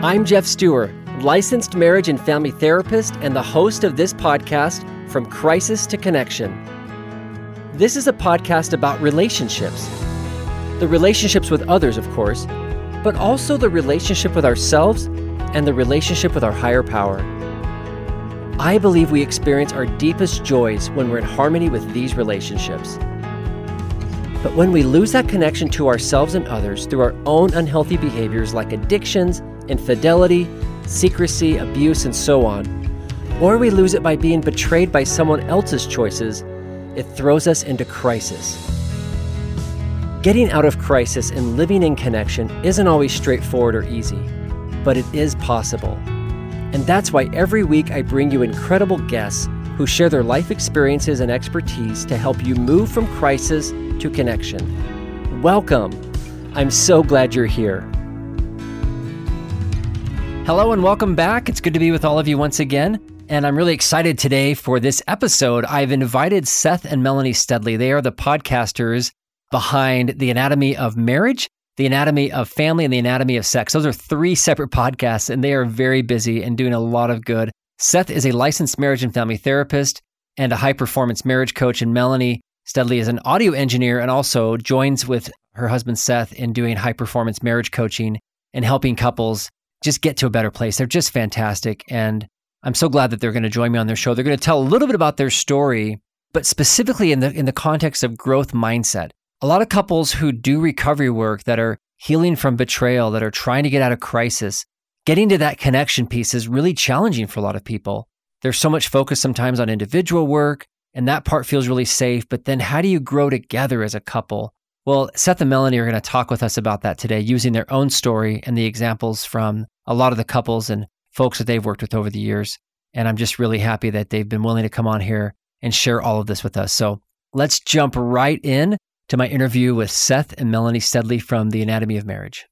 I'm Jeff Stewart, licensed marriage and family therapist and the host of this podcast, From Crisis to Connection. This is a podcast about relationships the relationships with others, of course, but also the relationship with ourselves and the relationship with our higher power. I believe we experience our deepest joys when we're in harmony with these relationships. But when we lose that connection to ourselves and others through our own unhealthy behaviors like addictions, infidelity, secrecy, abuse, and so on, or we lose it by being betrayed by someone else's choices, it throws us into crisis. Getting out of crisis and living in connection isn't always straightforward or easy, but it is possible. And that's why every week I bring you incredible guests who share their life experiences and expertise to help you move from crisis to connection. Welcome. I'm so glad you're here. Hello and welcome back. It's good to be with all of you once again. And I'm really excited today for this episode. I've invited Seth and Melanie Studley. They are the podcasters behind The Anatomy of Marriage, The Anatomy of Family, and The Anatomy of Sex. Those are three separate podcasts, and they are very busy and doing a lot of good. Seth is a licensed marriage and family therapist and a high performance marriage coach, and Melanie Studley is an audio engineer and also joins with her husband Seth in doing high performance marriage coaching and helping couples just get to a better place. They're just fantastic. And I'm so glad that they're going to join me on their show. They're going to tell a little bit about their story, but specifically in the in the context of growth mindset. A lot of couples who do recovery work that are healing from betrayal, that are trying to get out of crisis, getting to that connection piece is really challenging for a lot of people. There's so much focus sometimes on individual work, and that part feels really safe. But then how do you grow together as a couple? Well, Seth and Melanie are going to talk with us about that today using their own story and the examples from a lot of the couples and folks that they've worked with over the years. And I'm just really happy that they've been willing to come on here and share all of this with us. So let's jump right in to my interview with Seth and Melanie Studley from The Anatomy of Marriage.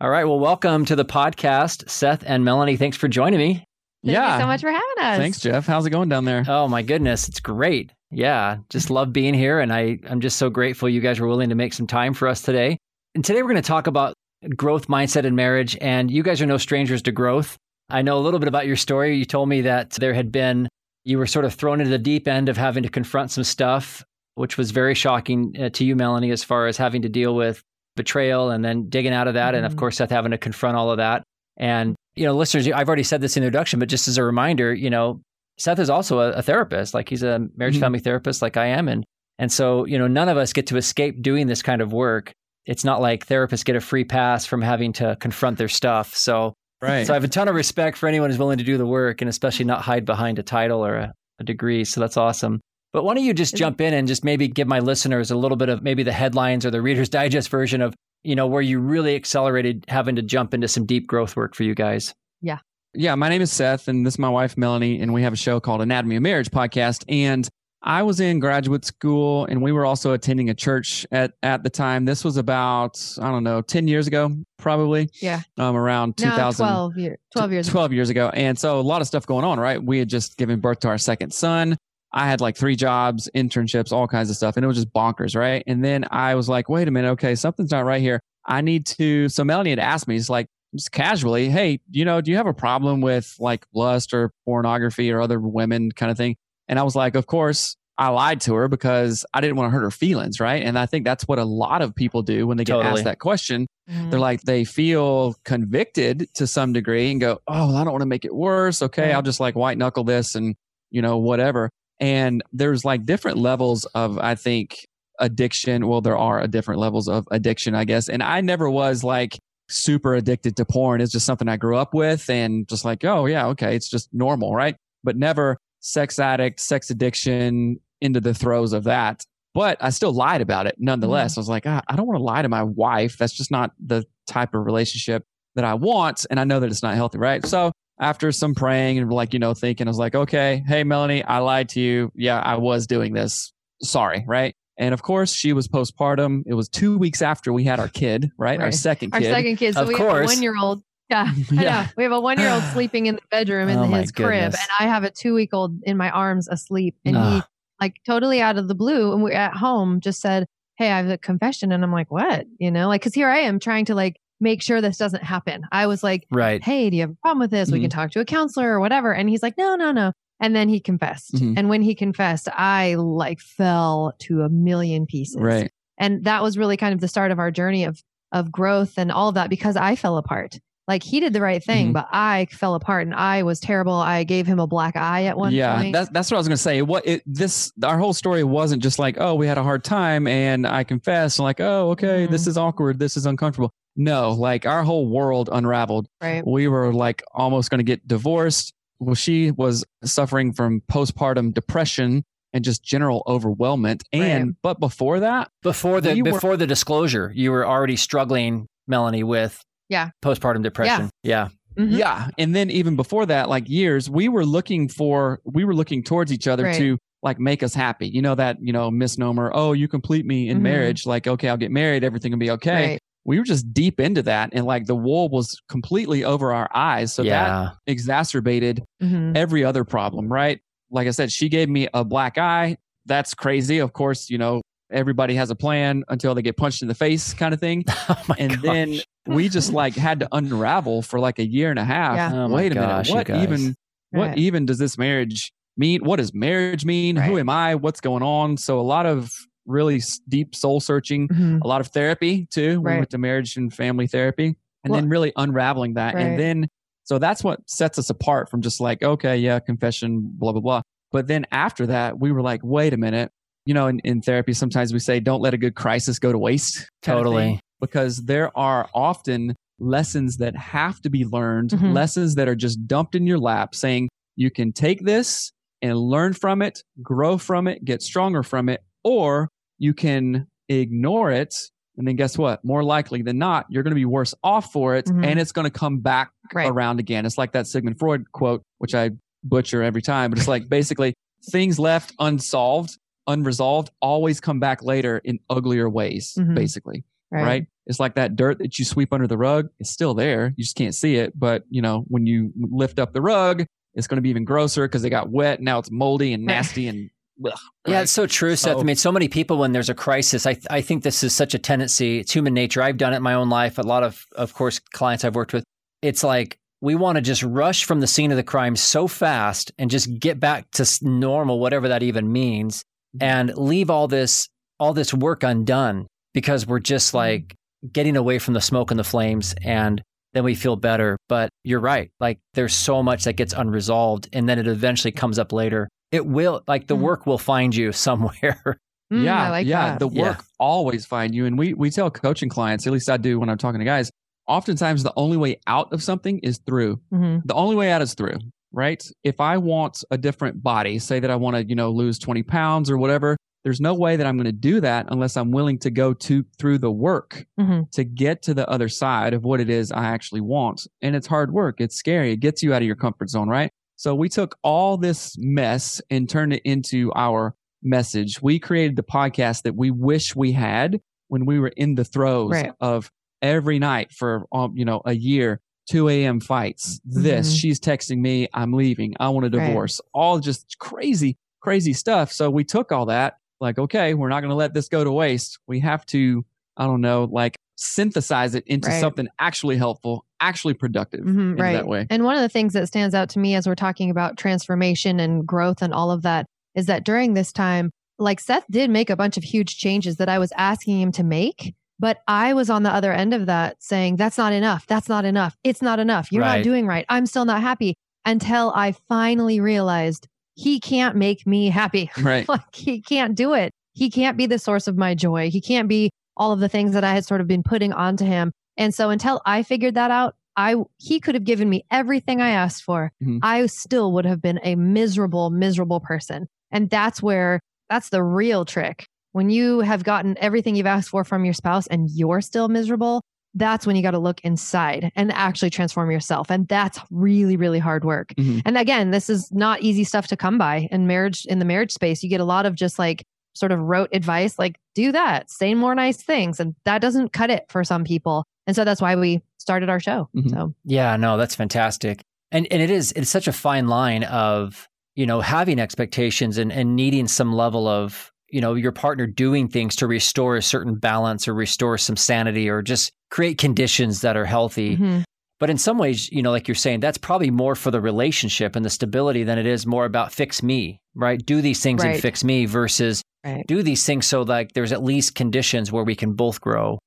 All right. Well, welcome to the podcast, Seth and Melanie. Thanks for joining me. Thank yeah. you so much for having us. Thanks, Jeff. How's it going down there? Oh, my goodness. It's great. Yeah, just love being here. And I, I'm just so grateful you guys were willing to make some time for us today. And today we're going to talk about growth mindset in marriage. And you guys are no strangers to growth. I know a little bit about your story. You told me that there had been, you were sort of thrown into the deep end of having to confront some stuff, which was very shocking uh, to you, Melanie, as far as having to deal with betrayal and then digging out of that. Mm-hmm. And of mm-hmm. course, Seth having to confront all of that. And, you know, listeners, I've already said this in the introduction, but just as a reminder, you know, Seth is also a, a therapist. Like he's a marriage mm-hmm. family therapist, like I am, and and so you know none of us get to escape doing this kind of work. It's not like therapists get a free pass from having to confront their stuff. So right. So I have a ton of respect for anyone who's willing to do the work, and especially not hide behind a title or a, a degree. So that's awesome. But why don't you just jump in and just maybe give my listeners a little bit of maybe the headlines or the Reader's Digest version of you know where you really accelerated having to jump into some deep growth work for you guys. Yeah. Yeah, my name is Seth, and this is my wife, Melanie, and we have a show called Anatomy of Marriage podcast. And I was in graduate school, and we were also attending a church at, at the time. This was about, I don't know, 10 years ago, probably. Yeah. Um, around 2000. 12, year, 12 years 12 years ago. And so a lot of stuff going on, right? We had just given birth to our second son. I had like three jobs, internships, all kinds of stuff, and it was just bonkers, right? And then I was like, wait a minute, okay, something's not right here. I need to. So Melanie had asked me, it's like, just casually, hey, you know, do you have a problem with like lust or pornography or other women kind of thing? And I was like, of course, I lied to her because I didn't want to hurt her feelings, right? And I think that's what a lot of people do when they get totally. asked that question. Mm-hmm. They're like, they feel convicted to some degree and go, oh, well, I don't want to make it worse. Okay, mm-hmm. I'll just like white knuckle this and, you know, whatever. And there's like different levels of, I think, addiction. Well, there are different levels of addiction, I guess. And I never was like, super addicted to porn It's just something I grew up with and just like, oh, yeah, okay, it's just normal, right? But never sex addict, sex addiction into the throes of that. but I still lied about it nonetheless. Mm-hmm. I was like, ah, I don't want to lie to my wife. That's just not the type of relationship that I want. And I know that it's not healthy, right? So after some praying and like, you know, thinking, I was like, okay, hey, Melanie, I lied to you. Yeah, I was doing this. Sorry, right? And of course, she was postpartum. It was two weeks after we had our kid, right? Our Right. second Our kid. second kid. So Of we have course. a one year old. Yeah, Yeah. We have a one year old sleeping in the bedroom in Oh his crib, goodness. and I have a two week old in my arms asleep. And he, Ah. like, totally out of the blue, and we're at home, just said, "Hey, I have a confession," and I'm like, "What?" You know, like, because here I am trying to like make sure this doesn't happen. I was like, Right. "Hey, do you have a problem with this? We Mm-hmm. can talk to a counselor or whatever." And he's like, "No, no, no." And then he confessed, Mhm. and when he confessed, I like fell to a million pieces Right. and that was really kind of the start of our journey of of growth and all of that because I fell apart. Like he did the right thing, Mhm. but I fell apart and I was terrible. I gave him a black eye at one yeah, point. that's that's what I was gonna say. What it this our whole story wasn't just like, oh, we had a hard time and I confess, and like, oh, okay, this Mm-hmm. is awkward, this is uncomfortable. No, like our whole world unraveled. right. We were like almost gonna get divorced. Well, she was suffering from postpartum depression and just general overwhelmment. And Right. but before that, Before the We were- before the disclosure, you were already struggling, Melanie, with Yeah. postpartum depression. Yeah. Mhm. Yeah. And then even before that, like years, we were looking for, we were looking towards each other Right. to like make us happy. You know, that, you know, misnomer, oh, you complete me in Mhm. marriage. Like, okay, I'll get married. Everything will be okay. Right. We were just deep into that. And like the wool was completely over our eyes. So that yeah. exacerbated Mhm. every other problem, right? Like I said, she gave me a black eye. That's crazy. Of course, you know, everybody has a plan until they get punched in the face kind of thing oh and gosh. then we just like had to unravel for like a year and a half. Yeah. Oh Wait a gosh, minute, what guys. even what Right. even does this marriage mean? What does marriage mean? Who am I? What's going on? So a lot of really deep soul searching, Mhm. a lot of therapy too. We Right. went to marriage and family therapy, and Well- then really unraveling that, Right. and then so that's what sets us apart from just like okay, yeah, confession, blah blah blah. But then after that, we were like, wait a minute. You know, in, in therapy, sometimes we say, don't let a good crisis go to waste. kind of thing Totally. because there are often lessons that have to be learned, Mhm. lessons that are just dumped in your lap saying you can take this and learn from it, grow from it, get stronger from it, or you can ignore it. And then guess what? More likely than not, you're going to be worse off for it Mhm. and it's going to come back Right. around again. It's like that Sigmund Freud quote, which I butcher every time, but it's like basically things left unsolved, unresolved, always come back later in uglier ways, Mhm. basically right. It's like that dirt that you sweep under the rug. It's still there. You just can't see it. But you know, when you lift up the rug, it's going to be even grosser because it got wet. Now it's moldy and nasty and ugh, Yeah, right? it's so true, Seth. I So- mean, so many people when there's a crisis, I I think this is such a tendency. It's human nature. I've done it in my own life. A lot of, of course, clients I've worked with. It's like we want to just rush from the scene of the crime so fast and just get back to normal, whatever that even means, Mm-hmm. and leave all this all this work undone because we're just Mm-hmm. like getting away from the smoke and the flames, and then we feel better. But you're right. Like there's so much that gets unresolved, and then it eventually comes up later. It will, like the Mhm. work will find you somewhere. Mm, yeah, I like yeah. that. The Yeah. work always find you, and we we tell coaching clients, at least I do when I'm talking to guys. Oftentimes, the only way out of something is through. Mhm. the only way out is through right if i want a different body say that i want to you know lose 20 pounds or whatever there's no way that i'm going to do that unless i'm willing to go to through the work Mhm. to get to the other side of what it is i actually want and it's hard work it's scary it gets you out of your comfort zone right so we took all this mess and turned it into our message we created the podcast that we wish we had when we were in the throes Right. of every night for um, you know a year 2 a.m. fights. This, Mhm. she's texting me, I'm leaving, I want a Right. divorce. All just crazy, crazy stuff. So we took all that, like, okay, we're not going to let this go to waste. We have to, I don't know, like synthesize it into Right. something actually helpful, actually productive Mhm, in right. that way. And one of the things that stands out to me as we're talking about transformation and growth and all of that is that during this time, like Seth did make a bunch of huge changes that I was asking him to make. But I was on the other end of that saying, that's not enough. That's not enough. It's not enough. You're Right. not doing right. I'm still not happy until I finally realized he can't make me happy. Right. like he can't do it. He can't be the source of my joy. He can't be all of the things that I had sort of been putting onto him. And so until I figured that out, I he could have given me everything I asked for. Mhm. I still would have been a miserable, miserable person. And that's where that's the real trick when you have gotten everything you've asked for from your spouse and you're still miserable, that's when you got to look inside and actually transform yourself. And that's really, really hard work. Mhm. And again, this is not easy stuff to come by in marriage, in the marriage space. You get a lot of just like sort of rote advice, like do that, say more nice things. And that doesn't cut it for some people. And so that's why we started our show. Mhm. So, Yeah, no, that's fantastic. And and it is it's such a fine line of, you know, having expectations and, and needing some level of, you know, your partner doing things to restore a certain balance or restore some sanity or just create conditions that are healthy. mhm. But in some ways, you know, like you're saying, that's probably more for the relationship and the stability than it is more about fix me, right? Do these things and fix me versus Right. do these things so like there's at least conditions where we can both grow.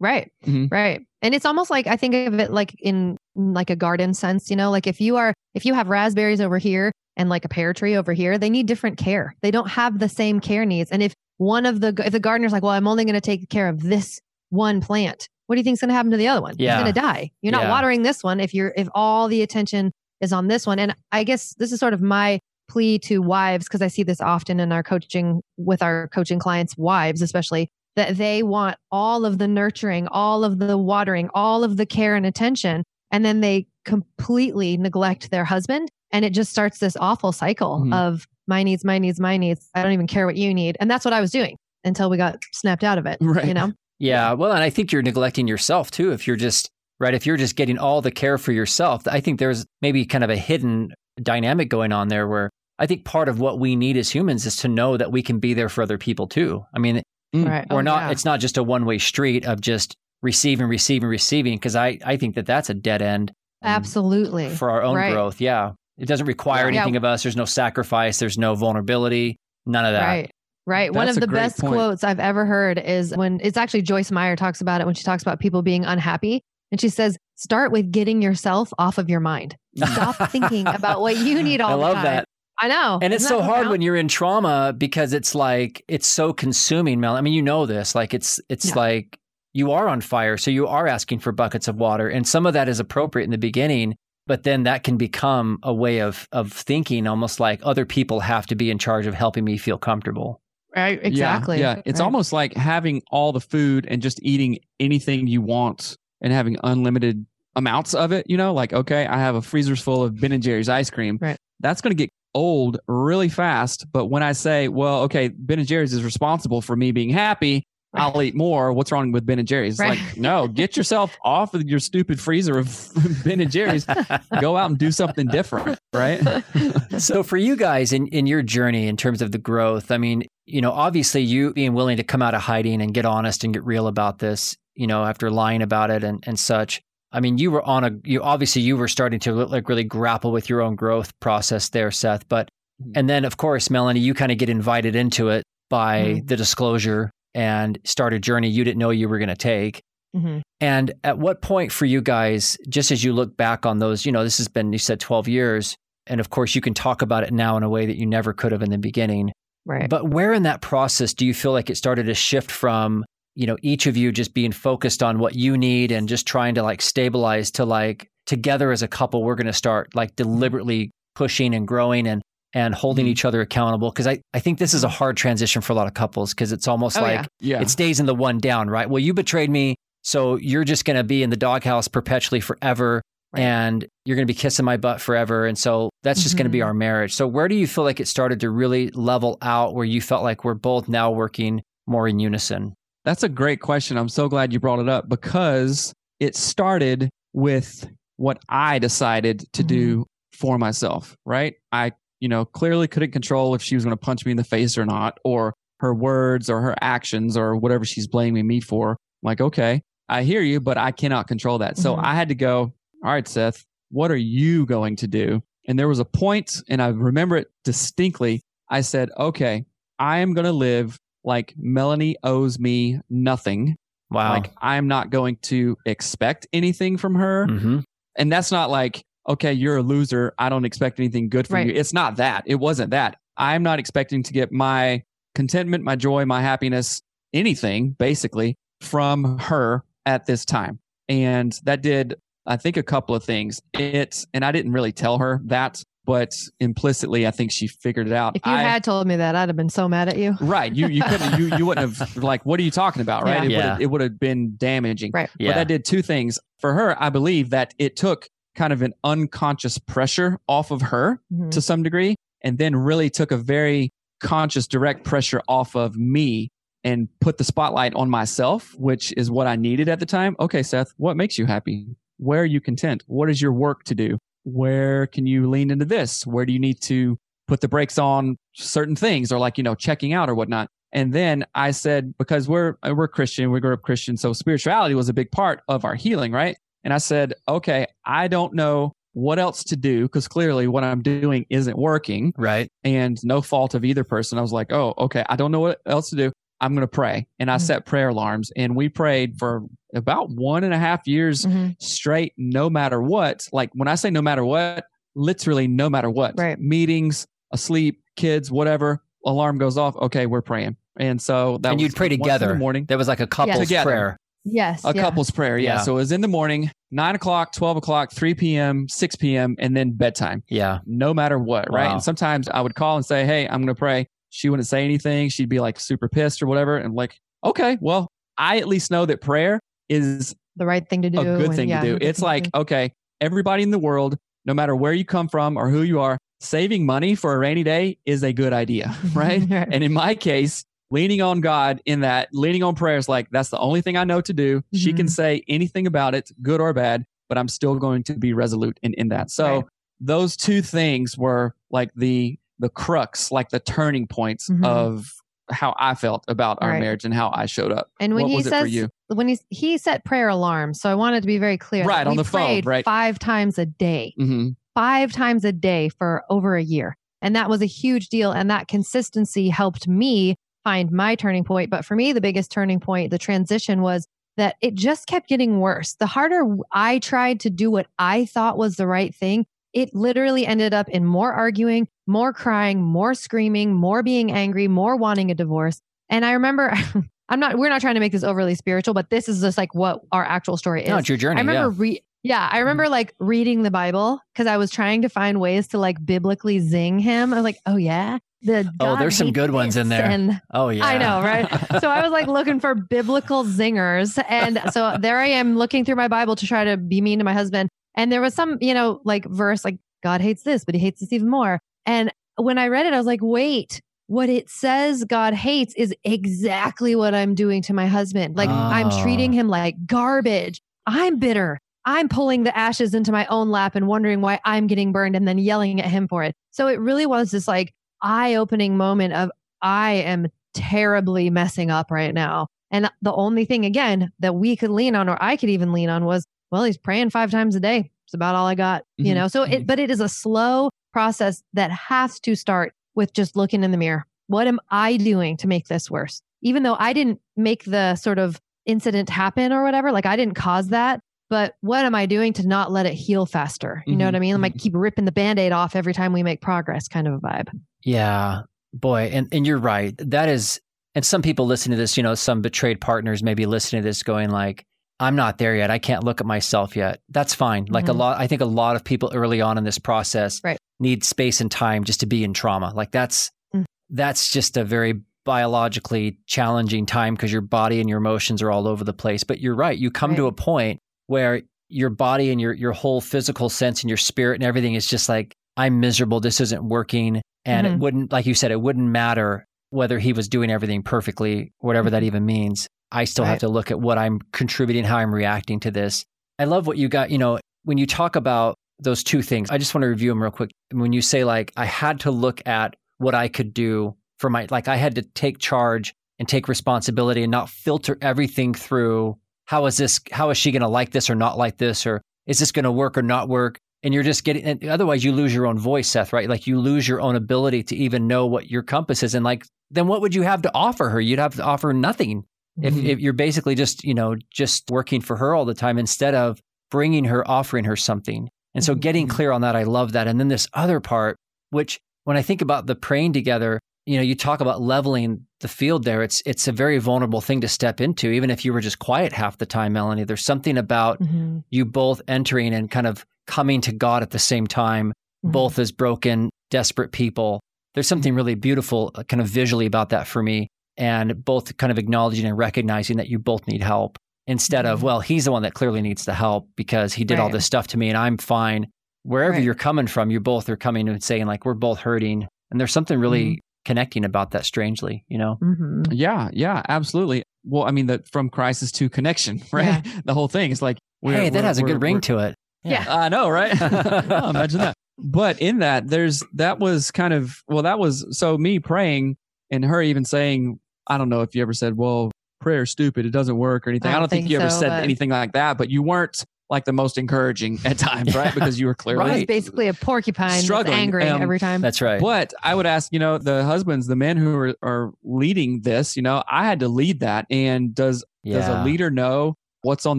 Right. Mhm. Right. And it's almost like I think of it like in in like a garden sense, you know, like if you are if you have raspberries over here and like a pear tree over here, they need different care. They don't have the same care needs. And if one of the if the gardener's like, "Well, I'm only going to take care of this one plant." What do you think's going to happen to the other one? Yeah. It's going to die. You're not Yeah. watering this one if you're if all the attention is on this one. And I guess this is sort of my plea to wives because I see this often in our coaching with our coaching clients, wives especially, that they want all of the nurturing, all of the watering, all of the care and attention. And then they completely neglect their husband. And it just starts this awful cycle Mhm. of my needs, my needs, my needs. I don't even care what you need. And that's what I was doing until we got snapped out of it. Right. You know? Yeah, well, and I think you're neglecting yourself too if you're just right if you're just getting all the care for yourself. I think there's maybe kind of a hidden dynamic going on there where I think part of what we need as humans is to know that we can be there for other people too. I mean, Mm. Right. we're Oh, not yeah. it's not just a one-way street of just receiving receiving receiving because I I think that that's a dead end um, Absolutely. for our own Right. growth. Yeah. It doesn't require Yeah. anything of us. There's no sacrifice, there's no vulnerability, none of that. Right. Right. One of the best point. quotes I've ever heard is when it's actually Joyce Meyer talks about it when she talks about people being unhappy. And she says, start with getting yourself off of your mind. Stop thinking about what you need all I the love time. that. I know. And it's so hard when you're in trauma because it's like it's so consuming, Mel. I mean, you know this. Like it's it's Yeah. like you are on fire, so you are asking for buckets of water, and some of that is appropriate in the beginning, but then that can become a way of of thinking, almost like other people have to be in charge of helping me feel comfortable. Right. Yeah, Exactly. Yeah, it's Right. almost like having all the food and just eating anything you want and having unlimited amounts of it. You know, like okay, I have a freezer's full of Ben and Jerry's ice cream. Right. That's going to get old really fast. But when I say, well, okay, Ben and Jerry's is responsible for me being happy. I'll eat more. What's wrong with Ben and Jerry's? Right. like, no, get yourself off of your stupid freezer of Ben and Jerry's. Go out and do something different, right? so for you guys in, in your journey in terms of the growth, I mean, you know, obviously you being willing to come out of hiding and get honest and get real about this, you know, after lying about it and, and such. I mean, you were on a you obviously you were starting to like really grapple with your own growth process there, Seth. But Mhm. and then of course, Melanie, you kind of get invited into it by Mhm. the disclosure and start a journey you didn't know you were going to take. Mhm. And at what point for you guys, just as you look back on those, you know, this has been, you said 12 years. And of course, you can talk about it now in a way that you never could have in the beginning. Right. But where in that process do you feel like it started to shift from, you know, each of you just being focused on what you need and just trying to like stabilize to like together as a couple, we're going to start like deliberately pushing and growing and and holding Mhm. each other accountable because I, I think this is a mm-hmm. hard transition for a lot of couples because it's almost Oh, like yeah. Yeah. it stays in the one down, right? Well, you betrayed me, so you're just going to be in the doghouse perpetually forever, Right. and you're going to be kissing my butt forever, and so that's just going to be mm-hmm. our marriage. So, where do you feel like it started to really level out, where you felt like we're both now working more in unison? That's a great question. I'm so glad you brought it up because it started with what I decided to do mm-hmm. for myself, right? I, you know, clearly couldn't control if she was going to punch me in the face or not, or her words or her actions or whatever she's blaming me for. I'm like, okay, I hear you, but I cannot control that. So Mhm. I had to go, all right, Seth, what are you going to do? And there was a point, and I remember it distinctly. I said, okay, I am going to live like Melanie owes me nothing. Wow. Like I'm not going to expect anything from her. hmm And that's not like, okay, you're a loser. I don't expect anything good from Right. you. It's not that. It wasn't that. I'm not expecting to get my contentment, my joy, my happiness, anything basically from her at this time. And that did, I think, a couple of things. It, and I didn't really tell her that, but implicitly, I think she figured it out. If you I, had told me that, I'd have been so mad at you. right, you you couldn't you you wouldn't have like what are you talking about, right? Yeah. It would have it would have been damaging. Right. Yeah. But that did two things for her. I believe that it took kind of an unconscious pressure off of her Mhm. to some degree, and then really took a very conscious, direct pressure off of me and put the spotlight on myself, which is what I needed at the time. Okay, Seth, what makes you happy? Where are you content? What is your work to do? Where can you lean into this? Where do you need to put the brakes on certain things or like, you know, checking out or whatnot? And then I said, because we're, we're Christian, we grew up Christian. So spirituality was a big part of our healing, right? And I said, okay, I don't know what else to do because clearly what I'm doing isn't working Right. and no fault of either person. I was like, oh, okay, I don't know what else to do. I'm going to pray. And I Mhm. set prayer alarms and we prayed for about one and a half years Mhm. straight, no matter what. Like when I say no matter what, literally no matter what. Right. Meetings, asleep, kids, whatever, alarm goes off. Okay, we're praying. And so that and you'd pray once in together. the morning. There was like a couple's Together. prayer. Yes. A yeah. couple's prayer, yeah. Yeah. So it was in the morning, nine o'clock, 12 o'clock, 3 p.m., 6 p.m., and then bedtime Yeah. no matter what, right? Wow. And sometimes I would call and say, Hey, I'm going to pray. She wouldn't say anything. She'd be like super pissed or whatever. And like, okay, well, I at least know that prayer is The right thing to do. a good and thing yeah, to do. a It's like, okay, everybody in the world, no matter where you come from or who you are, saving money for a rainy day is a good idea, right? Right. and in my case, leaning on God in that, leaning on prayer is like, that's the only thing I know to do. She can Mhm. say anything about it, good or bad, but I'm still going to be resolute in, in that. So Right. those two things were like the, the crux, like the turning points Mhm. of how I felt about our Right. marriage and how I showed up. And when what he was it for says you? when he he set prayer alarms, so I wanted to be very clear. Right, on the phone, right. Five times a day, hmm five times a day for over a year, and that was a huge deal. And that consistency helped me find my turning point. But for me, the biggest turning point, the transition was that it just kept getting worse. The harder I tried to do what I thought was the right thing, it literally ended up in more arguing, more crying, more screaming, more being angry, more wanting a divorce. And I remember, I'm not, we're not trying to make this overly spiritual, but this is just like what our actual story is. No, it's your journey. I remember, yeah. re- yeah, I remember mm. like reading the Bible because I was trying to find ways to like biblically zing him. I was like, oh yeah, the Oh, there's some good ones in there. and Oh yeah. I know, right? so I was like looking for biblical zingers. And so there I am looking through my Bible to try to be mean to my husband. And there was some, you know, like verse like, God hates this, but he hates this even more. And when I read it, I was like, wait, what it says God hates is exactly what I'm doing to my husband. Like I'm Oh. treating ah. him like garbage. I'm bitter. I'm pulling the ashes into my own lap and wondering why I'm getting burned and then yelling at him for it. So it really was this like eye opening moment of I am terribly messing up right now. And the only thing again that we could lean on or I could even lean on was, well, he's praying five times a day. It's about all I got, you Mhm. know? So it, but it is a slow process that has to start with just looking in the mirror. What am I doing to make this worse? Even though I didn't make the sort of incident happen or whatever, like I didn't cause that, but what am I doing to not let it heal faster? You know Mhm. what I mean? I'm like keep ripping the band-aid off every time we make progress kind of a vibe. Yeah, boy, and and you're right. That is, and some people listen to this. You know, some betrayed partners may be listening to this, going like, "I'm not there yet. I can't look at myself yet." That's fine. Like a Mhm. lot, I think a lot of people early on in this process Right. need space and time just to be in trauma. Like that's Mm. that's just a very biologically challenging time because your body and your emotions are all over the place. But you're right. You come to a point where your body and your your whole physical sense and your spirit and everything is just like, I'm miserable. This isn't working. And it Mhm. wouldn't, like you said, it wouldn't matter whether he was doing everything perfectly, whatever that Mhm. even means. I still have to look at what I'm contributing, how I'm reacting to this. I love what you got. You know, when you talk about those two things, I just want to review them real quick. When you say, like, I had to look at what I could do for my, like, I had to take charge and take responsibility and not filter everything through how is this, how is she going to like this or not like this? Or is this going to work or not work? And you're just getting, and otherwise you lose your own voice, Seth, right? Like you lose your own ability to even know what your compass is. And like, then what would you have to offer her? You'd have to offer nothing if, Mhm. if you're basically just you know just working for her all the time instead of bringing her offering her something and so Mhm. getting Mhm. clear on that i love that and then this other part which when i think about the praying together you know you talk about leveling the field there it's it's a very vulnerable thing to step into even if you were just quiet half the time melanie there's something about Mhm. you both entering and kind of coming to god at the same time Mhm. both as broken, desperate people. There's something really beautiful, uh, kind of visually about that for me. And both kind of acknowledging and recognizing that you both need help instead of, Mhm. well, he's the one that clearly needs the help because he did all this stuff to me and I'm fine. Wherever Right. you're coming from, you both are coming and saying, like, we're both hurting. And there's something really Mm-hmm. Connecting about that strangely, you know? Mhm. Yeah, yeah, absolutely. Well, I mean, the from crisis to connection, right? The whole thing is like, we're, hey, that we're- has a we're- good ring to it. Yeah. I know, right? Oh, imagine that. But in that, there's that was kind of well, that was so me praying and her even saying, I don't know if you ever said, well, prayer's stupid, it doesn't work or anything. I I don't don't think, think you ever said but- anything like that, but you weren't like the most encouraging at times, right? Because you were clearly It was Right. basically a porcupine Struggling, angry um, every time. That's right. But I would ask, you know, the husbands, the men who are, are leading this, you know, I had to lead that. And does does a leader know what's on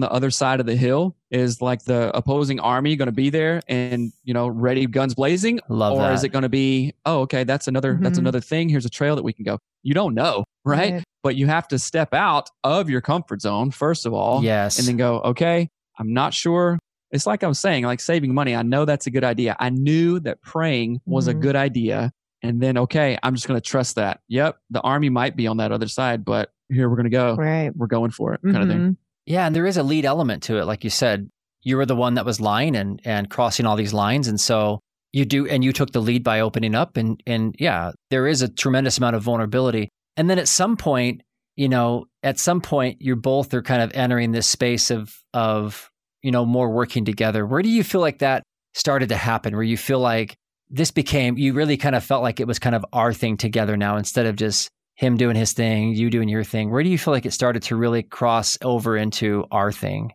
the other side of the hill? Is like the opposing army going to be there and you know ready, guns blazing, Love or that. is it going to be, oh, okay, that's another that's Mhm. another thing. Here's a trail that we can go. You don't know, right? Right. But you have to step out of your comfort zone first of all, yes. and then go, okay, I'm not sure. It's like I was saying, like saving money. I know that's a good idea. I knew that praying was a Mhm. good idea. And then, okay, I'm just going to trust that. Yep, the army might be on that other side, but here we're going to go. Right. We're going for it, kind of thing. Yeah, and there is a lead element to it. Like you said, you were the one that was lying and and crossing all these lines, and so you do, and you took the lead by opening up, and and yeah, there is a tremendous amount of vulnerability. And then at some point, you know, at some point, you're both are kind of entering this space of of you know more working together. Where do you feel like that started to happen? Where you feel like this became, you really kind of felt like it was kind of our thing together now, instead of just him doing his thing, you doing your thing. Where do you feel like it started to really cross over into our thing?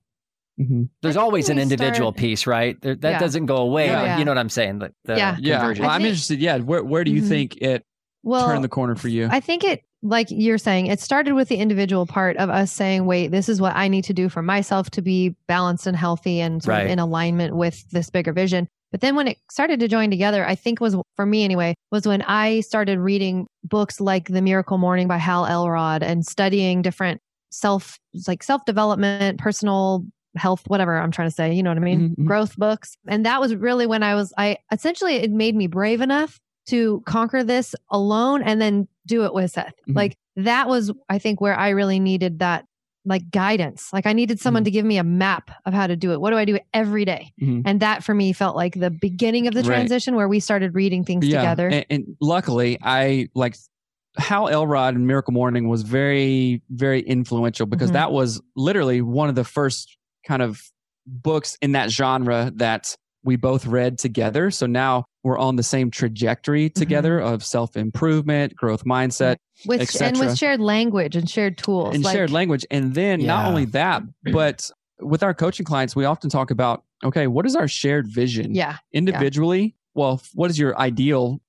Mm-hmm. There's always an individual start- piece, right? There, that Yeah. doesn't go away. Yeah. Yeah. You know what I'm saying? The, the Yeah. Yeah. Well, I I'm think- interested. Yeah. Where, where do you Mhm. think it Well, turned the corner for you? I think it, like you're saying, it started with the individual part of us saying, wait, this is what I need to do for myself to be balanced and healthy and sort Right. of in alignment with this bigger vision. But then when it started to join together, I think was for me anyway, was when I started reading books like The Miracle Morning by Hal Elrod and studying different self, like self development, personal health, whatever I'm trying to say, you know what I mean? Mhm, mhm. Growth books. And that was really when I was, I essentially, it made me brave enough to conquer this alone and then do it with Seth. Mhm. Like that was, I think, where I really needed that like guidance. Like I needed someone Mhm. to give me a map of how to do it. What do I do every day? Mhm. And that for me felt like the beginning of the Right. transition where we started reading things together. And, and luckily, I like Hal Elrod and Miracle Morning was very, very influential because Mhm. that was literally one of the first kind of books in that genre that we both read together. So now we're on the same trajectory Mm-hmm. together of self improvement, growth mindset, with et and with shared language and shared tools. and like, shared language. And then not only that, but with our coaching clients, we often talk about okay, what is our shared vision? Yeah. individually well what is your ideal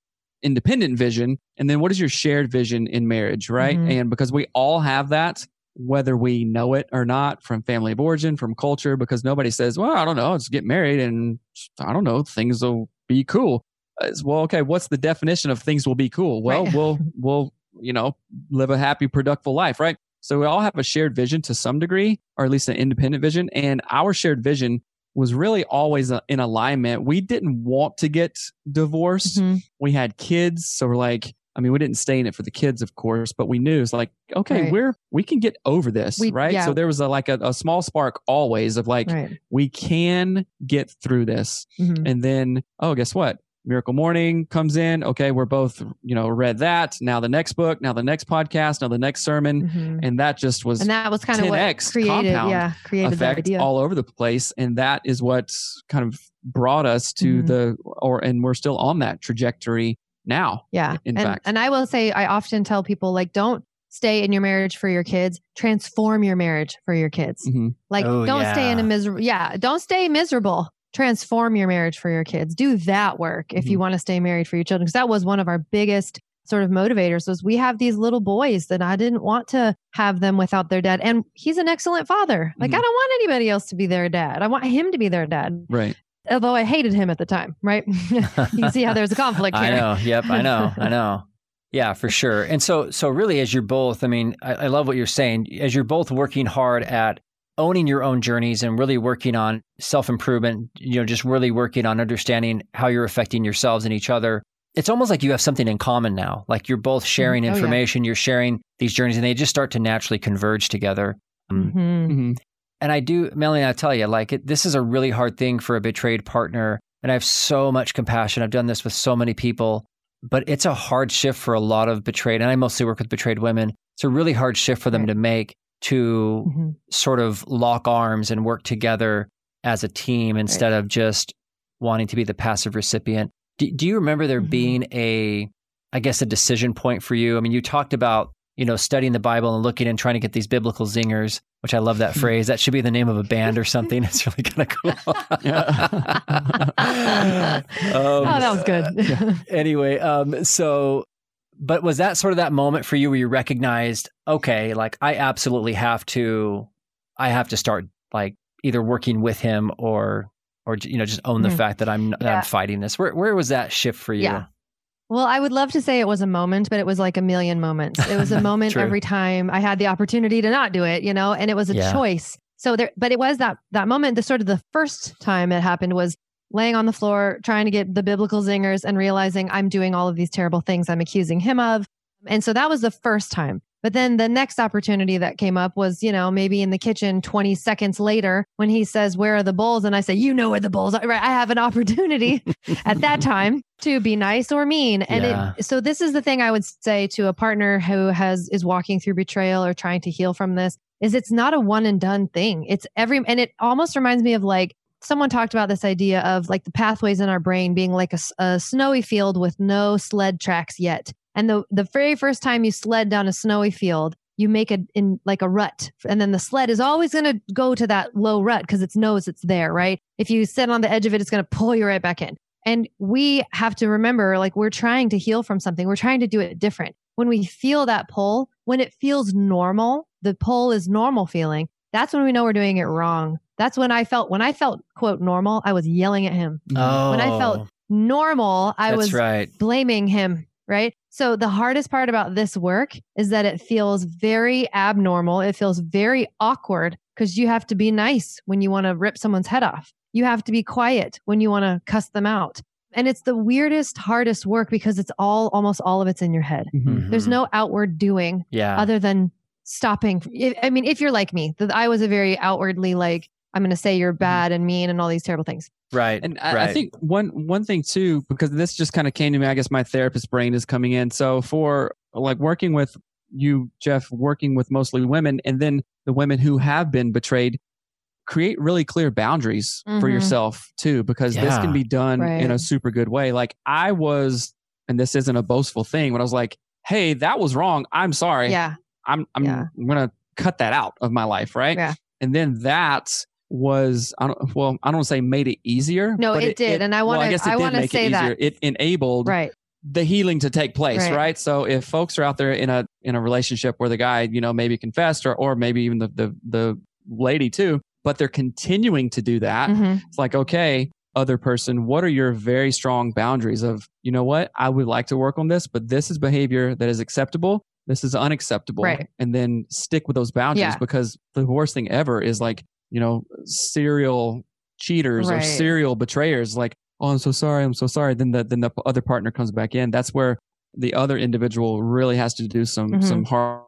independent vision and then what is your shared vision in marriage right Mhm. and because we all have that whether we know it or not from family of origin from culture because nobody says well i don't know let's get married and i don't know things will be cool Uh, it's, well okay what's the definition of things will be cool well Right. we'll we'll you know live a happy productive life right so we all have a shared vision to some degree or at least an independent vision and our shared vision was really always uh, in alignment. We didn't want to get divorced. Mhm. We had kids, so we're like, I mean, we didn't stay in it for the kids, of course, but we knew it's like, okay, Right. we're we can get over this, We- right? yeah. So there was a, like a, a small spark always of like, Right. we can get through this, Mhm. and then oh, guess what? Miracle Morning comes in. Okay, we're both you know read that. Now the next book. Now the next podcast. Now the next sermon, Mhm. and that just was And that was kind of what 10x created, yeah, created effect idea. all over the place and that is what kind of brought us to Mhm. the or and we're still on that trajectory now Yeah. in and, fact. and I will say, I often tell people, like, don't stay in your marriage for your kids, transform your marriage for your kids. Mhm. Like, Oh, don't stay in a miserable, yeah, don't stay miserable. Transform your marriage for your kids. Do that work if Mm-hmm. you want to stay married for your children. Because that was one of our biggest sort of motivators was we have these little boys that I didn't want to have them without their dad. And he's an excellent father. Like, Mhm. I don't want anybody else to be their dad. I want him to be their dad. right Although I hated him at the time, right? you can see how there's a conflict here. I know. Yep. I know. I know. Yeah, for sure. And so, so really, as you're both, I mean, I, I love what you're saying. As you're both working hard at owning your own journeys and really working on self improvement, you know, just really working on understanding how you're affecting yourselves and each other. It's almost like you have something in common now. Like you're both sharing Oh, yeah. information, you're sharing these journeys, and they just start to naturally converge together. Um, Mhm. And I do, Melanie, I tell you, like it, this is a really hard thing for a betrayed partner. And I have so much compassion. I've done this with so many people, but it's a hard shift for a lot of betrayed. And I mostly work with betrayed women. It's a really hard shift for them Right. to make to Mhm. sort of lock arms and work together as a team instead of just wanting to be the passive recipient. Do, do you remember there Mhm. being a, I guess, a decision point for you? I mean, you talked about, you know, studying the Bible and looking and trying to get these biblical zingers, which I love that phrase. That should be the name of a band or something. It's really kind of cool. Yeah. oh, Um, that was good. anyway, um, so, but was that sort of that moment for you where you recognized, okay, like I absolutely have to, I have to start like either working with him or, or you know, just own the Mhm. fact that I'm that Yeah. I'm fighting this. Where where was that shift for you? Yeah. Well, I would love to say it was a moment, but it was like a million moments. It was a moment every time I had the opportunity to not do it, you know, and it was a Yeah. choice. So there, but it was that that moment. The sort of the first time it happened was laying on the floor, trying to get the biblical zingers, and realizing I'm doing all of these terrible things I'm accusing him of. And so that was the first time. But then the next opportunity that came up was, you know, maybe in the kitchen 20 seconds later when he says, Where are the bowls? And I say, You know where the bowls are. Right. I have an opportunity at that time to be nice or mean. And Yeah. it, so this is the thing I would say to a partner who has is walking through betrayal or trying to heal from this is it's not a one and done thing. It's every and it almost reminds me of like someone talked about this idea of like the pathways in our brain being like a snowy field with no sled tracks yet. And the the very first time you sled down a snowy field, you make it in like a rut, and then the sled is always going to go to that low rut because it knows it's there, right? If you sit on the edge of it, it's going to pull you right back in. And we have to remember, like we're trying to heal from something, we're trying to do it different. When we feel that pull, when it feels normal, the pull is normal feeling. That's when we know we're doing it wrong. That's when I felt when I felt quote normal, I was yelling at him. Oh, When I felt oh. normal, I was right. blaming him, right? So the hardest part about this work is that it feels very abnormal. It feels very awkward because you have to be nice when you want to rip someone's head off. You have to be quiet when you want to cuss them out. And it's the weirdest, hardest work because it's all almost all of it's in your head. Mhm. There's Mhm. no outward doing yeah. other than stopping. I mean, if you're like me, that I was a very outwardly like, I'm going to say you're bad and mean and all these terrible things. right. And I, right. I think one one thing too, because this just kind of came to me. I guess my therapist brain is coming in. So for like working with you, Jeff, working with mostly women, and then the women who have been betrayed, create really clear boundaries for Mhm. yourself too, because this can be done in a super good way. Like I was, and this isn't a boastful thing, but I was like, "Hey, that was wrong. I'm sorry. Yeah. I'm I'm Yeah. gonna cut that out of my life, right? Yeah. And then that was I don't well I don't say made it easier. No, but it did, and I well, guess it I did wanna make say it easier. that. It enabled Right. the healing to take place, Right. right. So if folks are out there in a in a relationship where the guy you know maybe confessed or or maybe even the the the lady too, but they're continuing to do that, Mhm. it's like okay. Other person, what are your very strong boundaries of, you know what, I would like to work on this, but this is behavior that is acceptable this is unacceptable Right. and then stick with those boundaries Yeah. because the worst thing ever is like you know serial cheaters or serial betrayers like oh i'm so sorry i'm so sorry then the then the other partner comes back in that's where the other individual really has to do some Mhm. some hard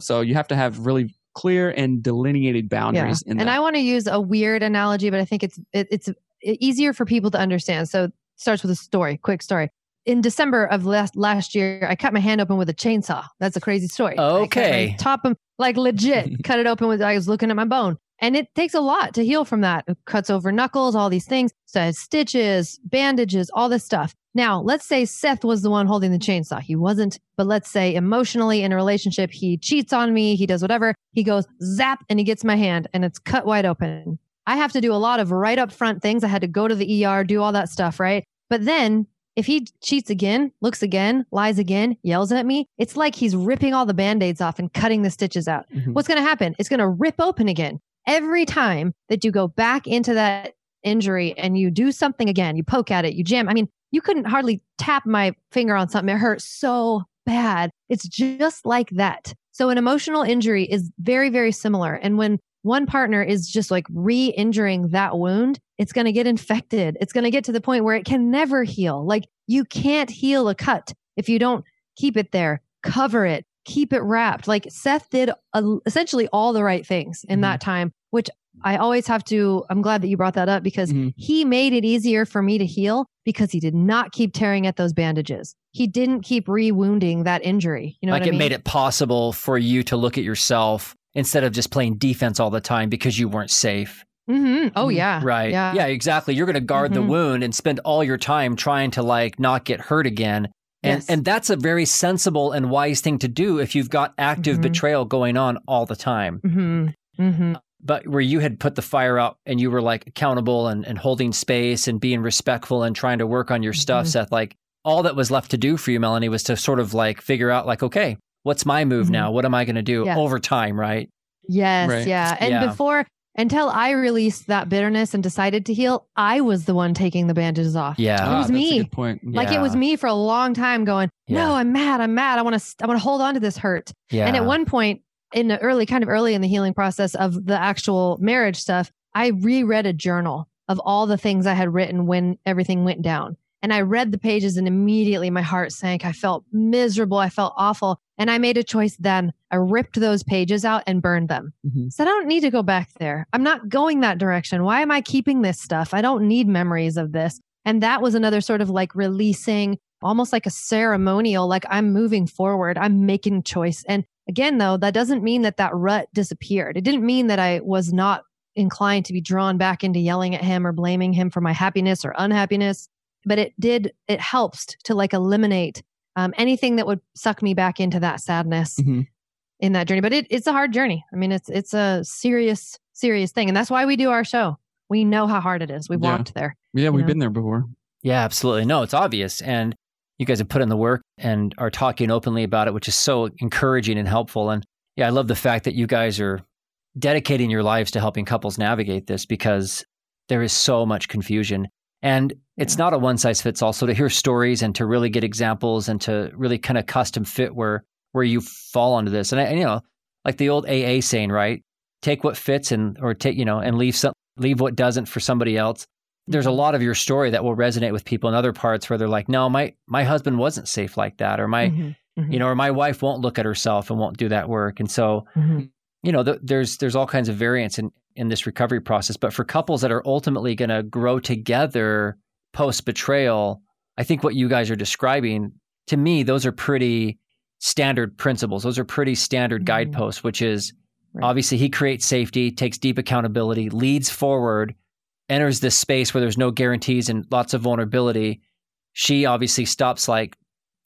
so you have to have really clear and delineated boundaries in and that I want to use a weird analogy, but I think it's it, it's easier for people to understand. So it starts with a story, quick story. In December of last last year, I cut my hand open with a chainsaw. That's a crazy story. I cut my Okay. top of like legit cut it open with. I was looking at my bone, and it takes a lot to heal from that. It cuts over knuckles, all these things. So has stitches, bandages, all this stuff. Now, let's say Seth was the one holding the chainsaw. He wasn't, but let's say emotionally in a relationship, he cheats on me, he does whatever. He goes zap and he gets my hand and it's cut wide open. I have to do a lot of right up front things. I had to go to the ER, do all that stuff, right? But then if he cheats again, looks again, lies again, yells at me, it's like he's ripping all the band aids off and cutting the stitches out. Mhm. What's going to happen? It's going to rip open again. Every time that you go back into that injury and you do something again, you poke at it, you jam. I mean, you couldn't hardly tap my finger on something. It hurt so bad. It's just like that. So an emotional injury is very, very similar. And when one partner is just like re injuring that wound, it's going to get infected. It's going to get to the point where it can never heal. Like you can't heal a cut if you don't keep it there, cover it, keep it wrapped. Like Seth did a, essentially all the right things in mm-hmm. that time, which I always have to. I'm glad that you brought that up because mm-hmm. he made it easier for me to heal because he did not keep tearing at those bandages. He didn't keep re wounding that injury. You know, like it I mean? made it possible for you to look at yourself instead of just playing defense all the time because you weren't safe. Mm-hmm. Oh mm-hmm. yeah, right. Yeah, yeah exactly. You're going to guard mm-hmm. the wound and spend all your time trying to like not get hurt again. And yes. and that's a very sensible and wise thing to do if you've got active mm-hmm. betrayal going on all the time. Mm-hmm. Mm-hmm but where you had put the fire out and you were like accountable and, and holding space and being respectful and trying to work on your stuff, mm-hmm. Seth, like all that was left to do for you, Melanie, was to sort of like figure out like, okay, what's my move mm-hmm. now? What am I going to do yeah. over time? Right. Yes. Right. Yeah. And yeah. before, until I released that bitterness and decided to heal, I was the one taking the bandages off. Yeah. It was ah, me. point. Like it was me for a long time going, no, I'm mad. I'm mad. I want to, I want to hold on to this hurt. Yeah. And at one point, in the early, kind of early in the healing process of the actual marriage stuff, I reread a journal of all the things I had written when everything went down. And I read the pages and immediately my heart sank. I felt miserable. I felt awful. And I made a choice then. I ripped those pages out and burned them. Mm-hmm. So I don't need to go back there. I'm not going that direction. Why am I keeping this stuff? I don't need memories of this. And that was another sort of like releasing, almost like a ceremonial, like I'm moving forward. I'm making choice. And Again, though, that doesn't mean that that rut disappeared. It didn't mean that I was not inclined to be drawn back into yelling at him or blaming him for my happiness or unhappiness. But it did, it helps to like eliminate um, anything that would suck me back into that sadness mm-hmm. in that journey. But it, it's a hard journey. I mean, it's, it's a serious, serious thing. And that's why we do our show. We know how hard it is. We've yeah. walked there. Yeah, we've know? been there before. Yeah, absolutely. No, it's obvious. And you guys have put in the work and are talking openly about it, which is so encouraging and helpful. And yeah, I love the fact that you guys are dedicating your lives to helping couples navigate this because there is so much confusion. And it's not a one size fits all. So to hear stories and to really get examples and to really kind of custom fit where where you fall onto this. And, I, and you know, like the old AA saying, right? Take what fits and or take, you know, and leave some leave what doesn't for somebody else there's a lot of your story that will resonate with people in other parts where they're like, no, my my husband wasn't safe like that, or my mm-hmm, mm-hmm. you know, or my wife won't look at herself and won't do that work. And so, mm-hmm. you know, th- there's there's all kinds of variants in in this recovery process. But for couples that are ultimately going to grow together post betrayal, I think what you guys are describing to me, those are pretty standard principles. Those are pretty standard mm-hmm. guideposts, which is right. obviously he creates safety, takes deep accountability, leads forward enters this space where there's no guarantees and lots of vulnerability, she obviously stops like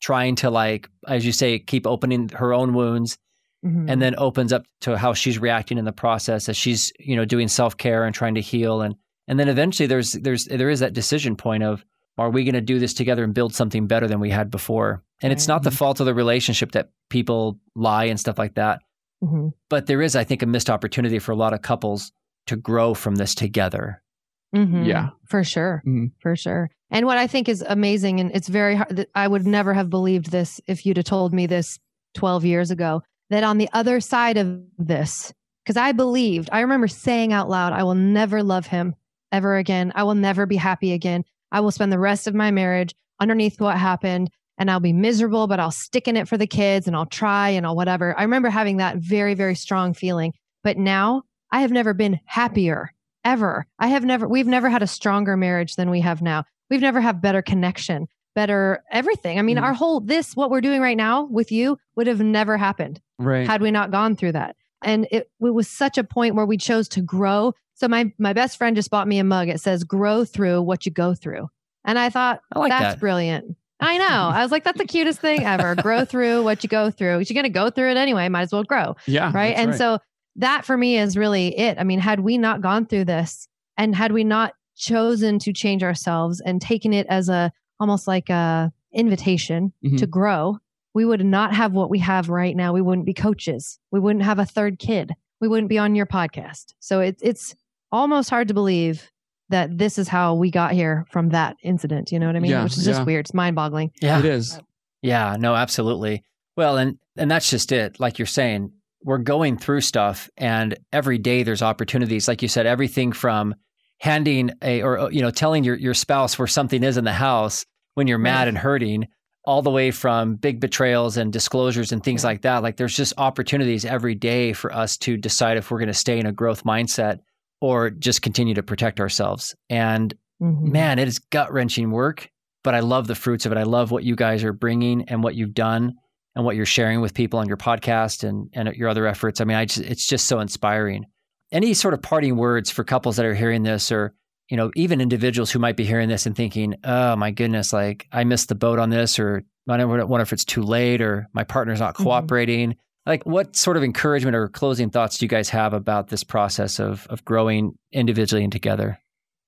trying to like, as you say, keep opening her own wounds. Mm-hmm. And then opens up to how she's reacting in the process as she's, you know, doing self care and trying to heal, and and then eventually there's there's there is that decision point of are we going to do this together and build something better than we had before? And right. it's not the mm-hmm. fault of the relationship that people lie and stuff like that. Mm-hmm. But there is, I think, a missed opportunity for a lot of couples to grow from this together. Mm-hmm. Yeah. For sure. Mm-hmm. For sure. And what I think is amazing, and it's very hard, I would never have believed this if you'd have told me this 12 years ago, that on the other side of this, because I believed, I remember saying out loud, I will never love him ever again. I will never be happy again. I will spend the rest of my marriage underneath what happened and I'll be miserable, but I'll stick in it for the kids and I'll try and I'll whatever. I remember having that very, very strong feeling. But now I have never been happier ever. I have never, we've never had a stronger marriage than we have now. We've never had better connection, better everything. I mean, mm-hmm. our whole, this, what we're doing right now with you would have never happened right. had we not gone through that. And it, it was such a point where we chose to grow. So my, my best friend just bought me a mug. It says, grow through what you go through. And I thought, I like that's that. brilliant. I know. I was like, that's the cutest thing ever. grow through what you go through. You're going to go through it anyway. Might as well grow. Yeah. Right. And right. so that for me is really it. I mean, had we not gone through this and had we not chosen to change ourselves and taken it as a almost like a invitation mm-hmm. to grow, we would not have what we have right now. We wouldn't be coaches. We wouldn't have a third kid. We wouldn't be on your podcast. So it's it's almost hard to believe that this is how we got here from that incident. You know what I mean? Yeah, Which is just yeah. weird. It's mind boggling. Yeah, it is. Yeah, no, absolutely. Well, and and that's just it. Like you're saying, we're going through stuff and every day there's opportunities. Like you said, everything from handing a or you know telling your your spouse where something is in the house when you're mad and hurting all the way from big betrayals and disclosures and things like that like there's just opportunities every day for us to decide if we're going to stay in a growth mindset or just continue to protect ourselves. And Mhm. man it is gut-wrenching work but i love the fruits of it. I love what you guys are bringing and what you've done and what you're sharing with people on your podcast and and your other efforts. I mean i just it's just so inspiring. Any sort of parting words for couples that are hearing this or you know even individuals who might be hearing this and thinking oh my goodness like i missed the boat on this or i don't wonder if it's too late or my partner's not Mhm. cooperating like what sort of encouragement or closing thoughts do you guys have about this process of of growing individually and together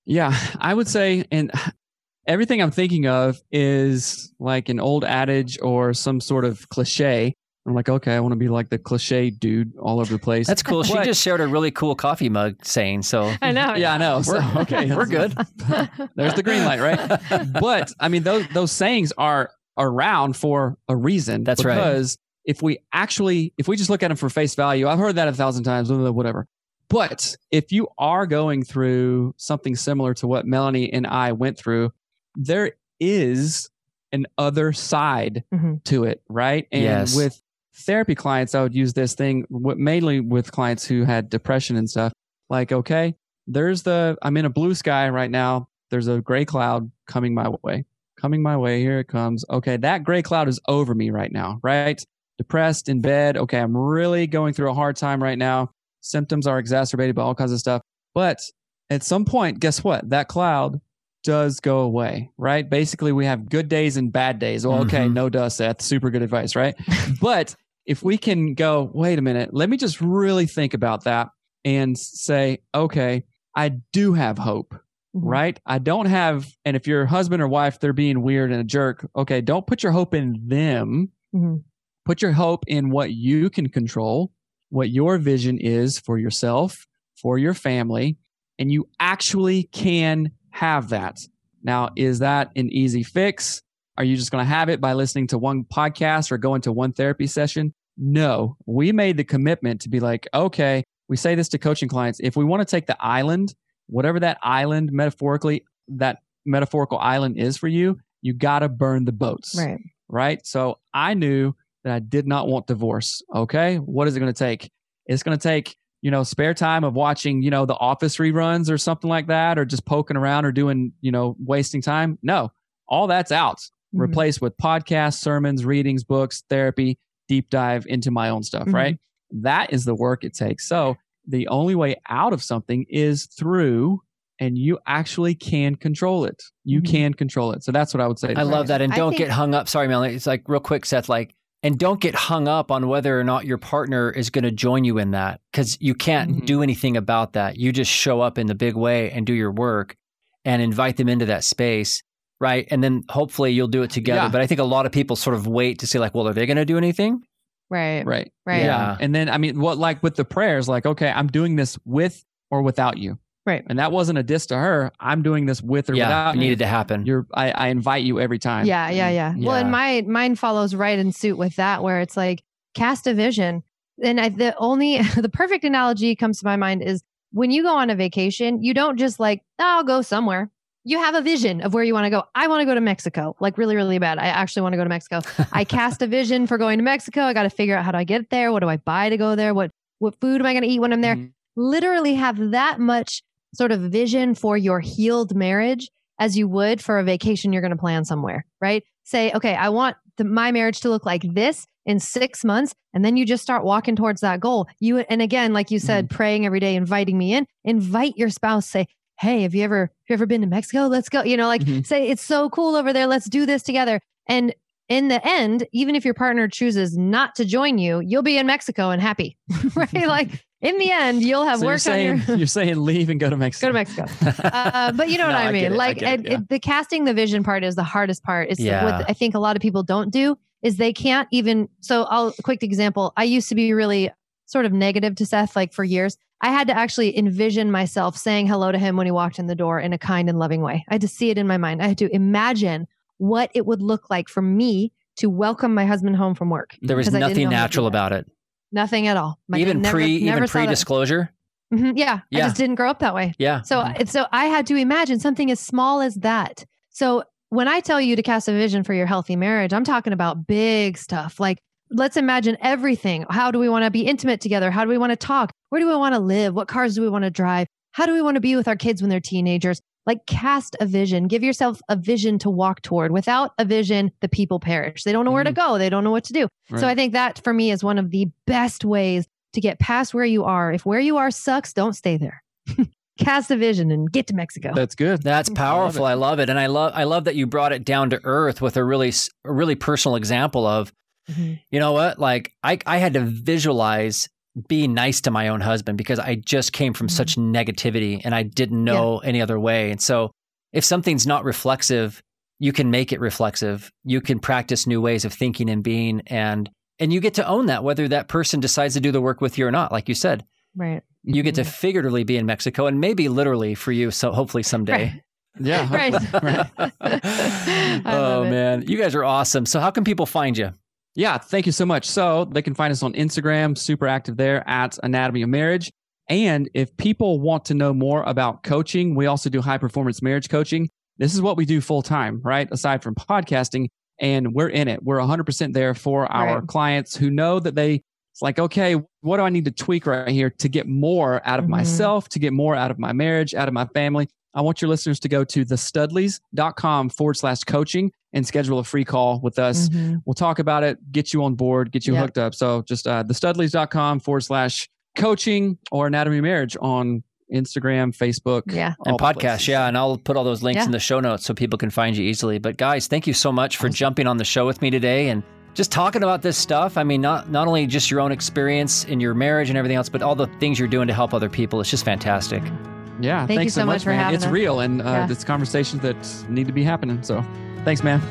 Yeah, I would say, and everything I'm thinking of is like an old adage or some sort of cliche. I'm like, okay, I want to be like the cliche dude all over the place. that's cool she just shared a really cool coffee mug saying so I know. yeah, I know. So, we're, okay, we're good There's the green light, right? but I mean, those those sayings are around for a reason. That's right. Because if we actually, if we just look at them for face value, I've heard that a thousand times, blah, blah, whatever. But if you are going through something similar to what Melanie and I went through, there is an other side Mhm. to it, right? And Yes. with therapy clients, I would use this thing mainly with clients who had depression and stuff. Like, okay, there's the, I'm in a blue sky right now. There's a gray cloud coming my way, coming my way. Here it comes. Okay, that gray cloud is over me right now, right? Depressed in bed. Okay, I'm really going through a hard time right now. Symptoms are exacerbated by all kinds of stuff. But at some point, guess what? That cloud does go away, right? Basically, we have good days and bad days. Well, okay, Mhm. no dust, Seth. Super good advice, right? but if we can go, wait a minute, let me just really think about that and say, okay, I do have hope, Mhm. right? I don't have, and if your husband or wife, they're being weird and a jerk, okay, don't put your hope in them. Mhm. Put your hope in what you can control, what your vision is for yourself, for your family, and you actually can have that. Now, is that an easy fix? Are you just going to have it by listening to one podcast or going to one therapy session? No, we made the commitment to be like, okay, we say this to coaching clients. If we want to take the island, whatever that island metaphorically, that metaphorical island is for you, you got to burn the boats Right. right? So I knew that I did not want divorce. Okay. What is it going to take? It's going to take, you know, spare time of watching, you know, the office reruns or something like that, or just poking around or doing, you know, wasting time. No, all that's out. Mhm. Replaced with podcasts, sermons, readings, books, therapy, deep dive into my own stuff, Mhm. right? That is the work it takes. So the only way out of something is through, and you actually can control it. You Mhm. can control it. So that's what I would say. I love that. And I don't think- get hung up. Sorry, Melanie. It's like real quick, Seth. Like, and don't get hung up on whether or not your partner is going to join you in that because you can't Mhm. do anything about that. You just show up in the big way and do your work and invite them into that space. Right. And then hopefully you'll do it together. Yeah. But I think a lot of people sort of wait to see, like, well, are they going to do anything? Right. Right. Right. Yeah. And then, I mean, what like with the prayers, like, okay, I'm doing this with or without you. Right. And that wasn't a diss to her. I'm doing this with or yeah. without It needed to happen. You're, I, I invite you every time. Yeah, yeah, yeah, Well, and my mine follows right in suit with that, where it's like cast a vision. And I, the only the perfect analogy comes to my mind is when you go on a vacation, you don't just like "Oh, I'll go somewhere. You have a vision of where you want to go. I want to go to Mexico, like really, really bad. I actually want to go to Mexico. I cast a vision for going to Mexico. I got to figure out how do I get there. What do I buy to go there? What what food am I going to eat when I'm there? Mhm. literally have that much sort of vision for your healed marriage as you would for a vacation you're going to plan somewhere, right? Say, okay, I want the, my marriage to look like this in six months. And then you just start walking towards that goal. You, and again, like you said, praying every day, inviting me in, invite your spouse, say, Hey, have you ever, have you ever been to Mexico? Let's go. You know, like Mhm. say, it's so cool over there. Let's do this together. And in the end, even if your partner chooses not to join you, you'll be in Mexico and happy, right? like in the end, you'll have So you're worked on saying, your you're saying leave and go to Mexico. go to Mexico. Uh, but you know No, what I I mean. I like get it, yeah. it- the casting the vision part is the hardest part. It's Yeah. what I think a lot of people don't do is they can't even. So I'll quick example. I used to be really sort of negative to Seth like for years. I had to actually envision myself saying hello to him when he walked in the door in a kind and loving way. I had to see it in my mind. I had to imagine what it would look like for me to welcome my husband home from work. there was nothing know how to do natural about it. Nothing at all. My even never- pre never even pre disclosure. Mhm, yeah, I just didn't grow up that way. Yeah. So, so I had to imagine something as small as that. So when I tell you to cast a vision for your healthy marriage, I'm talking about big stuff. Like, let's imagine everything. How do we want to be intimate together? How do we want to talk? Where do we want to live? What cars do we want to drive? How do we want to be with our kids when they're teenagers? Like, cast a vision. Give yourself a vision to walk toward. Without a vision, the people perish. They don't know where to go. They don't know what to do. So I think that for me is one of the best ways to get past where you are. If where you are sucks, don't stay there. Cast a vision and get to Mexico. That's good. That's I love powerful. I love it, and I love I love that you brought it down to earth with a really a really personal example of Mhm. you know what like I I had to visualize being nice to my own husband because I just came from Mhm. such negativity and I didn't know any other way. And so if something's not reflexive, you can make it reflexive. You can practice new ways of thinking and being and and you get to own that whether that person decides to do the work with you or not. Like you said, Right. you get to Mhm. figuratively be in Mexico and maybe literally for you so hopefully someday. Yeah. Right. Right. Oh man, you guys are awesome. So how can people find you? Yeah, thank you so much. So they can find us on Instagram, super active there at Anatomy of Marriage. And if people want to know more about coaching, we also do high performance marriage coaching. This is what we do full time, right? Aside from podcasting, and we're in it. We're 100% there for our Right. clients who know that they, it's like, okay, what do I need to tweak right here to get more out of Mhm. myself, to get more out of my marriage, out of my family? I want your listeners to go to thestudleys.com forward slash coaching and schedule a free call with us. Mhm. We'll talk about it, get you on board, get you Yep. hooked up. So just uh, thestudleys.com forward slash coaching or anatomy of marriage on Instagram, Facebook, Yeah. and all the podcast. Yeah, and I'll put all those links Yeah. in the show notes so people can find you easily. But guys, thank you so much for Awesome. jumping on the show with me today and just talking about this stuff. I mean, not not only just your own experience in your marriage and everything else, but all the things you're doing to help other people. It's just fantastic. Yeah. Thank you thanks so much for man. having It's us. real and uh, Yeah. it's conversations that need to be happening. So thanks, man.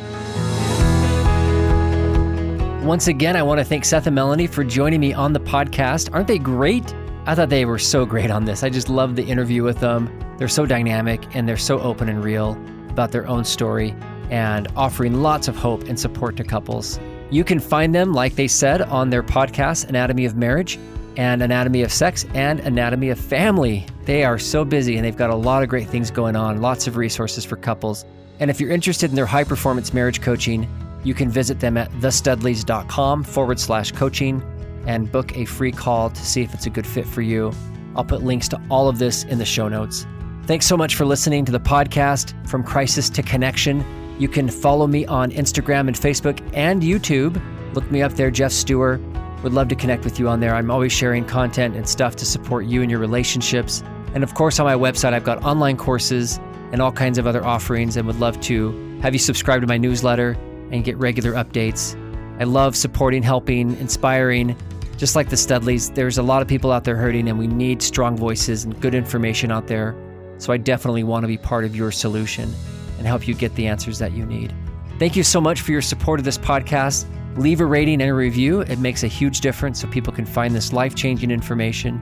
Once again, I want to thank Seth and Melanie for joining me on the podcast. Aren't they great? I thought they were so great on this. I just loved the interview with them. They're so dynamic and they're so open and real about their own story and offering lots of hope and support to couples. You can find them, like they said, on their podcast, Anatomy of Marriage and Anatomy of Sex and Anatomy of Family. They are so busy and they've got a lot of great things going on, lots of resources for couples. And if you're interested in their high performance marriage coaching, you can visit them at thestudleys.com forward slash coaching and book a free call to see if it's a good fit for you. I'll put links to all of this in the show notes. Thanks so much for listening to the podcast From Crisis to Connection. You can follow me on Instagram and Facebook and YouTube. Look me up there, Geoff Steurer. Would love to connect with you on there. I'm always sharing content and stuff to support you and your relationships. And of course, on my website, I've got online courses and all kinds of other offerings and would love to have you subscribe to my newsletter and get regular updates. I love supporting, helping, inspiring. Just like the Studleys, there's a lot of people out there hurting, and we need strong voices and good information out there. So I definitely want to be part of your solution and help you get the answers that you need. Thank you so much for your support of this podcast. Leave a rating and a review. It makes a huge difference so people can find this life changing information.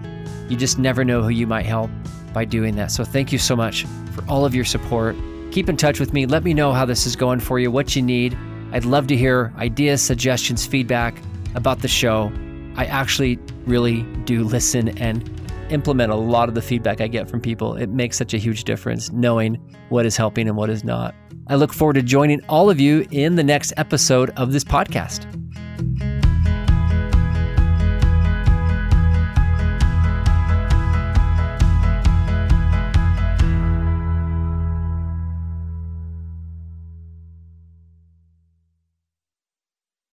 You just never know who you might help by doing that. So thank you so much for all of your support. Keep in touch with me. Let me know how this is going for you, what you need. I'd love to hear ideas, suggestions, feedback about the show. I actually really do listen and implement a lot of the feedback I get from people. It makes such a huge difference knowing what is helping and what is not. I look forward to joining all of you in the next episode of this podcast.